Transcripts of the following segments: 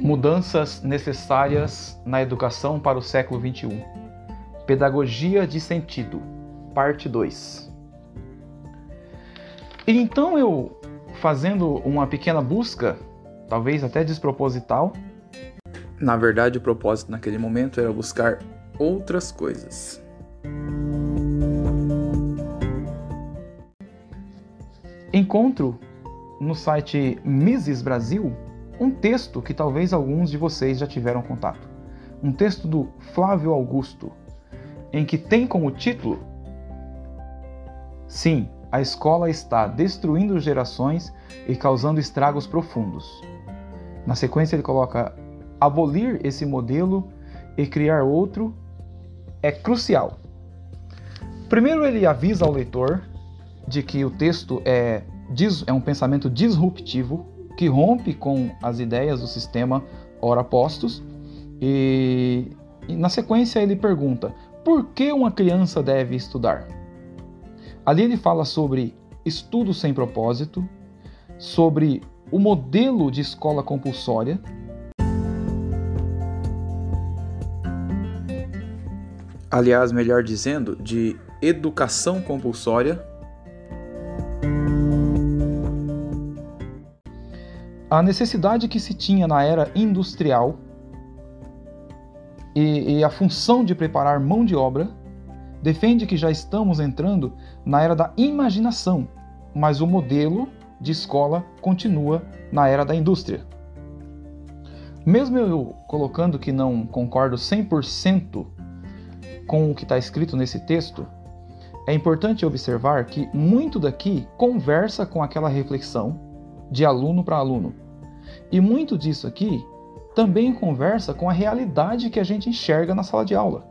Mudanças necessárias na educação para o século XXI. Pedagogia de sentido, parte 2. E então eu, fazendo uma pequena busca, talvez até desproposital, na verdade o propósito naquele momento era buscar outras coisas. Encontro no site Mises Brasil um texto que talvez alguns de vocês já tiveram contato. Um texto do Flávio Augusto, em que tem como título: Sim, a escola está destruindo gerações e causando estragos profundos. Na sequência, ele coloca: abolir esse modelo e criar outro é crucial. Primeiro, ele avisa ao leitor de que o texto é, é um pensamento disruptivo que rompe com as ideias do sistema ora postos. E, e na sequência ele pergunta: por que uma criança deve estudar? Ali ele fala sobre estudo sem propósito, sobre o modelo de escola compulsória. Aliás, melhor dizendo, de educação compulsória a necessidade que se tinha na era industrial e, e, a função de preparar mão de obra defende que já estamos entrando na era da imaginação, mas o modelo de escola continua na era da indústria. Mesmo eu colocando que não concordo 100% com o que está escrito nesse texto, é importante observar que muito daqui conversa com aquela reflexão de aluno para aluno. E muito disso aqui também conversa com a realidade que a gente enxerga na sala de aula.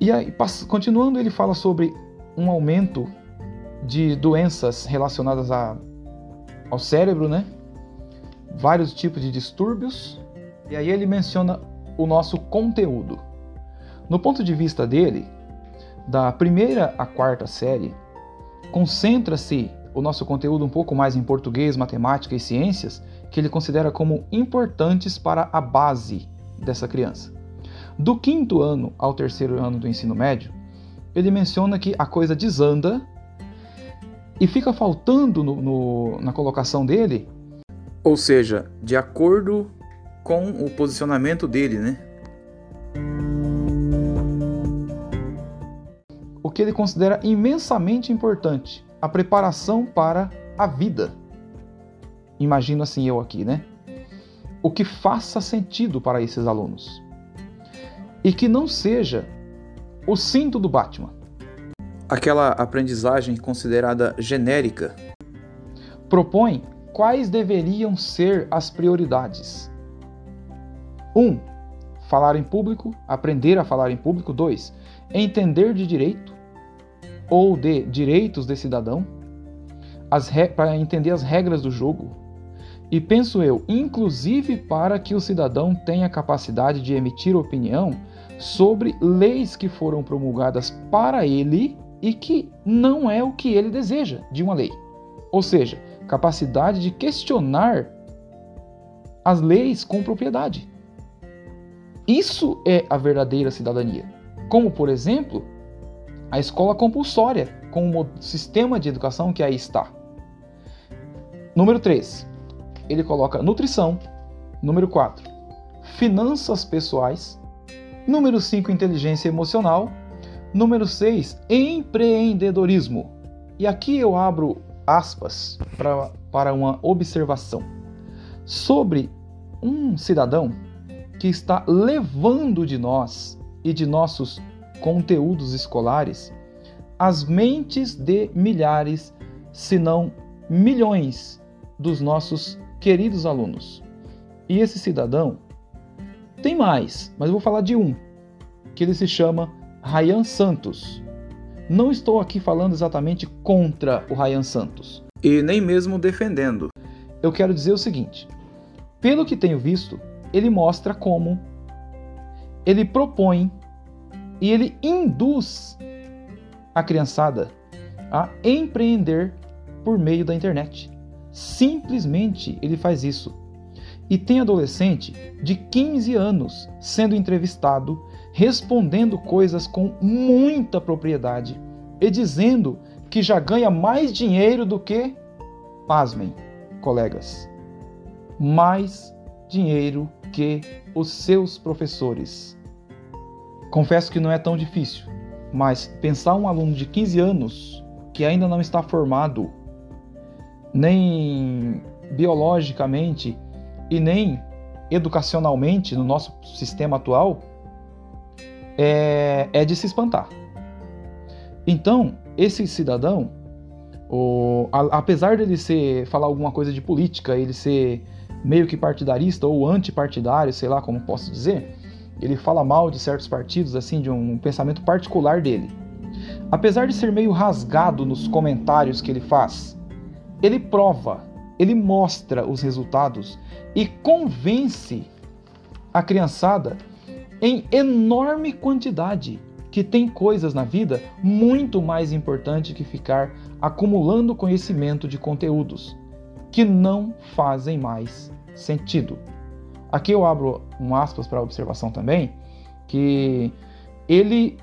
E aí, continuando, ele fala sobre um aumento de doenças relacionadas a, ao cérebro, né? Vários tipos de distúrbios. E aí ele menciona o nosso conteúdo. No ponto de vista dele, da primeira à quarta série, concentra-se o nosso conteúdo um pouco mais em português, matemática e ciências, que ele considera como importantes para a base dessa criança. Do quinto ano ao terceiro ano do ensino médio, ele menciona que a coisa desanda e fica faltando no, no, na colocação dele, ou seja, de acordo com o posicionamento dele, né? O que ele considera imensamente importante, a preparação para a vida. Imagino assim eu aqui, né? O que faça sentido para esses alunos. E que não seja o cinto do Batman. Aquela aprendizagem considerada genérica. Propõe quais deveriam ser as prioridades. 1. Um, falar em público, aprender a falar em público. 2. Entender de direito ou de direitos de cidadão, para entender as regras do jogo. E penso eu, inclusive para que o cidadão tenha capacidade de emitir opinião sobre leis que foram promulgadas para ele e que não é o que ele deseja de uma lei. Ou seja, capacidade de questionar as leis com propriedade. Isso é a verdadeira cidadania. Como, por exemplo, a escola compulsória, com o sistema de educação que aí está. Número 3, ele coloca nutrição. Número 4, finanças pessoais. Número 5, inteligência emocional. Número 6, empreendedorismo. E aqui eu abro aspas pra, para uma observação sobre um cidadão que está levando de nós e de nossos conteúdos escolares as mentes de milhares, se não milhões, dos nossos queridos alunos. E esse cidadão tem mais, mas vou falar de um, que ele se chama Ryan Santos. Não estou aqui falando exatamente contra o Ryan Santos. E nem mesmo defendendo. Eu quero dizer o seguinte: pelo que tenho visto, ele mostra como ele propõe e ele induz a criançada a empreender por meio da internet. Simplesmente ele faz isso. E tem adolescente de 15 anos sendo entrevistado, respondendo coisas com muita propriedade e dizendo que já ganha mais dinheiro do que, pasmem, colegas, mais dinheiro que os seus professores. Confesso que não é tão difícil, mas pensar um aluno de 15 anos que ainda não está formado, nem biologicamente e nem educacionalmente no nosso sistema atual, é, é de se espantar. Então, esse cidadão, o, a, apesar dele ser falar alguma coisa de política, ele ser meio que partidarista ou antipartidário, sei lá como posso dizer, ele fala mal de certos partidos, assim, de um pensamento particular dele. Apesar de ser meio rasgado nos comentários que ele faz, ele prova, ele mostra os resultados e convence a criançada em enorme quantidade que tem coisas na vida muito mais importantes que ficar acumulando conhecimento de conteúdos que não fazem mais sentido. Aqui eu abro um aspas para observação também, que ele,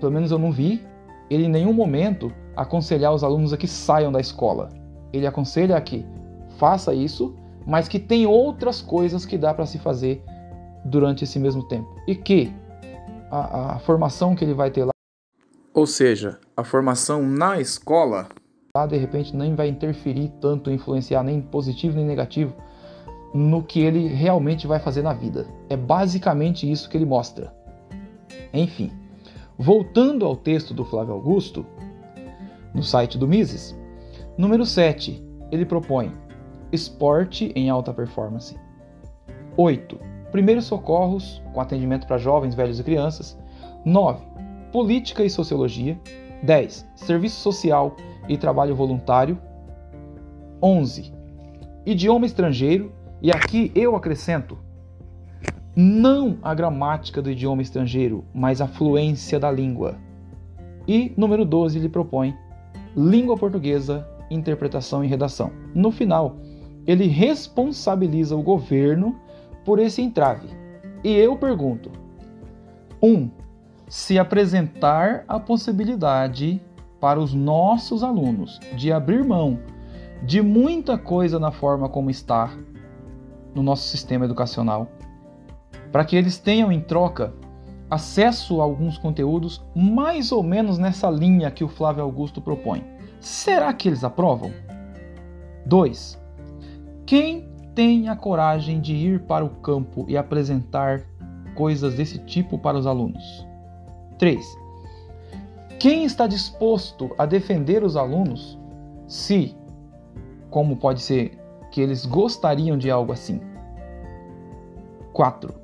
pelo menos eu não vi, ele em nenhum momento aconselhar os alunos a que saiam da escola. Ele aconselha a que faça isso, mas que tem outras coisas que dá para se fazer durante esse mesmo tempo. E que a, a, formação que ele vai ter lá, ou seja, a formação na escola, lá de repente nem vai interferir tanto, influenciar nem positivo nem negativo no que ele realmente vai fazer na vida. É basicamente isso que ele mostra. Enfim, voltando ao texto do Flávio Augusto, no site do Mises, número 7, ele propõe esporte em alta performance. 8. Primeiros socorros com atendimento para jovens, velhos e crianças. 9. Política e sociologia. 10. Serviço social e trabalho voluntário. 11. Idioma estrangeiro e aqui eu acrescento não a gramática do idioma estrangeiro, mas a fluência da língua. E número 12 ele propõe língua portuguesa, interpretação e redação. No final, ele responsabiliza o governo por esse entrave. E eu pergunto: 1. Um, se apresentar a possibilidade para os nossos alunos de abrir mão de muita coisa na forma como está no nosso sistema educacional, para que eles tenham em troca acesso a alguns conteúdos mais ou menos nessa linha que o Flávio Augusto propõe. Será que eles aprovam? 2. Quem tem a coragem de ir para o campo e apresentar coisas desse tipo para os alunos? 3. Quem está disposto a defender os alunos se, como pode ser que eles gostariam de algo assim. 4.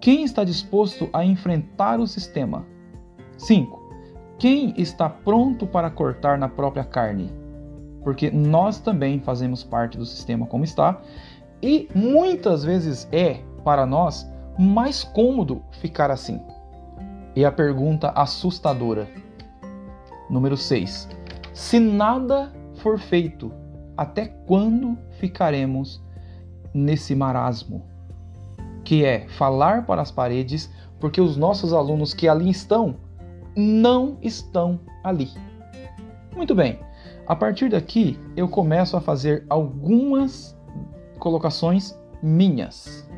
Quem está disposto a enfrentar o sistema? 5. Quem está pronto para cortar na própria carne? Porque nós também fazemos parte do sistema como está e muitas vezes é, para nós, mais cômodo ficar assim. E a pergunta assustadora. Número 6. Se nada for feito até quando ficaremos nesse marasmo? Que é falar para as paredes, porque os nossos alunos que ali estão não estão ali. Muito bem, a partir daqui eu começo a fazer algumas colocações minhas.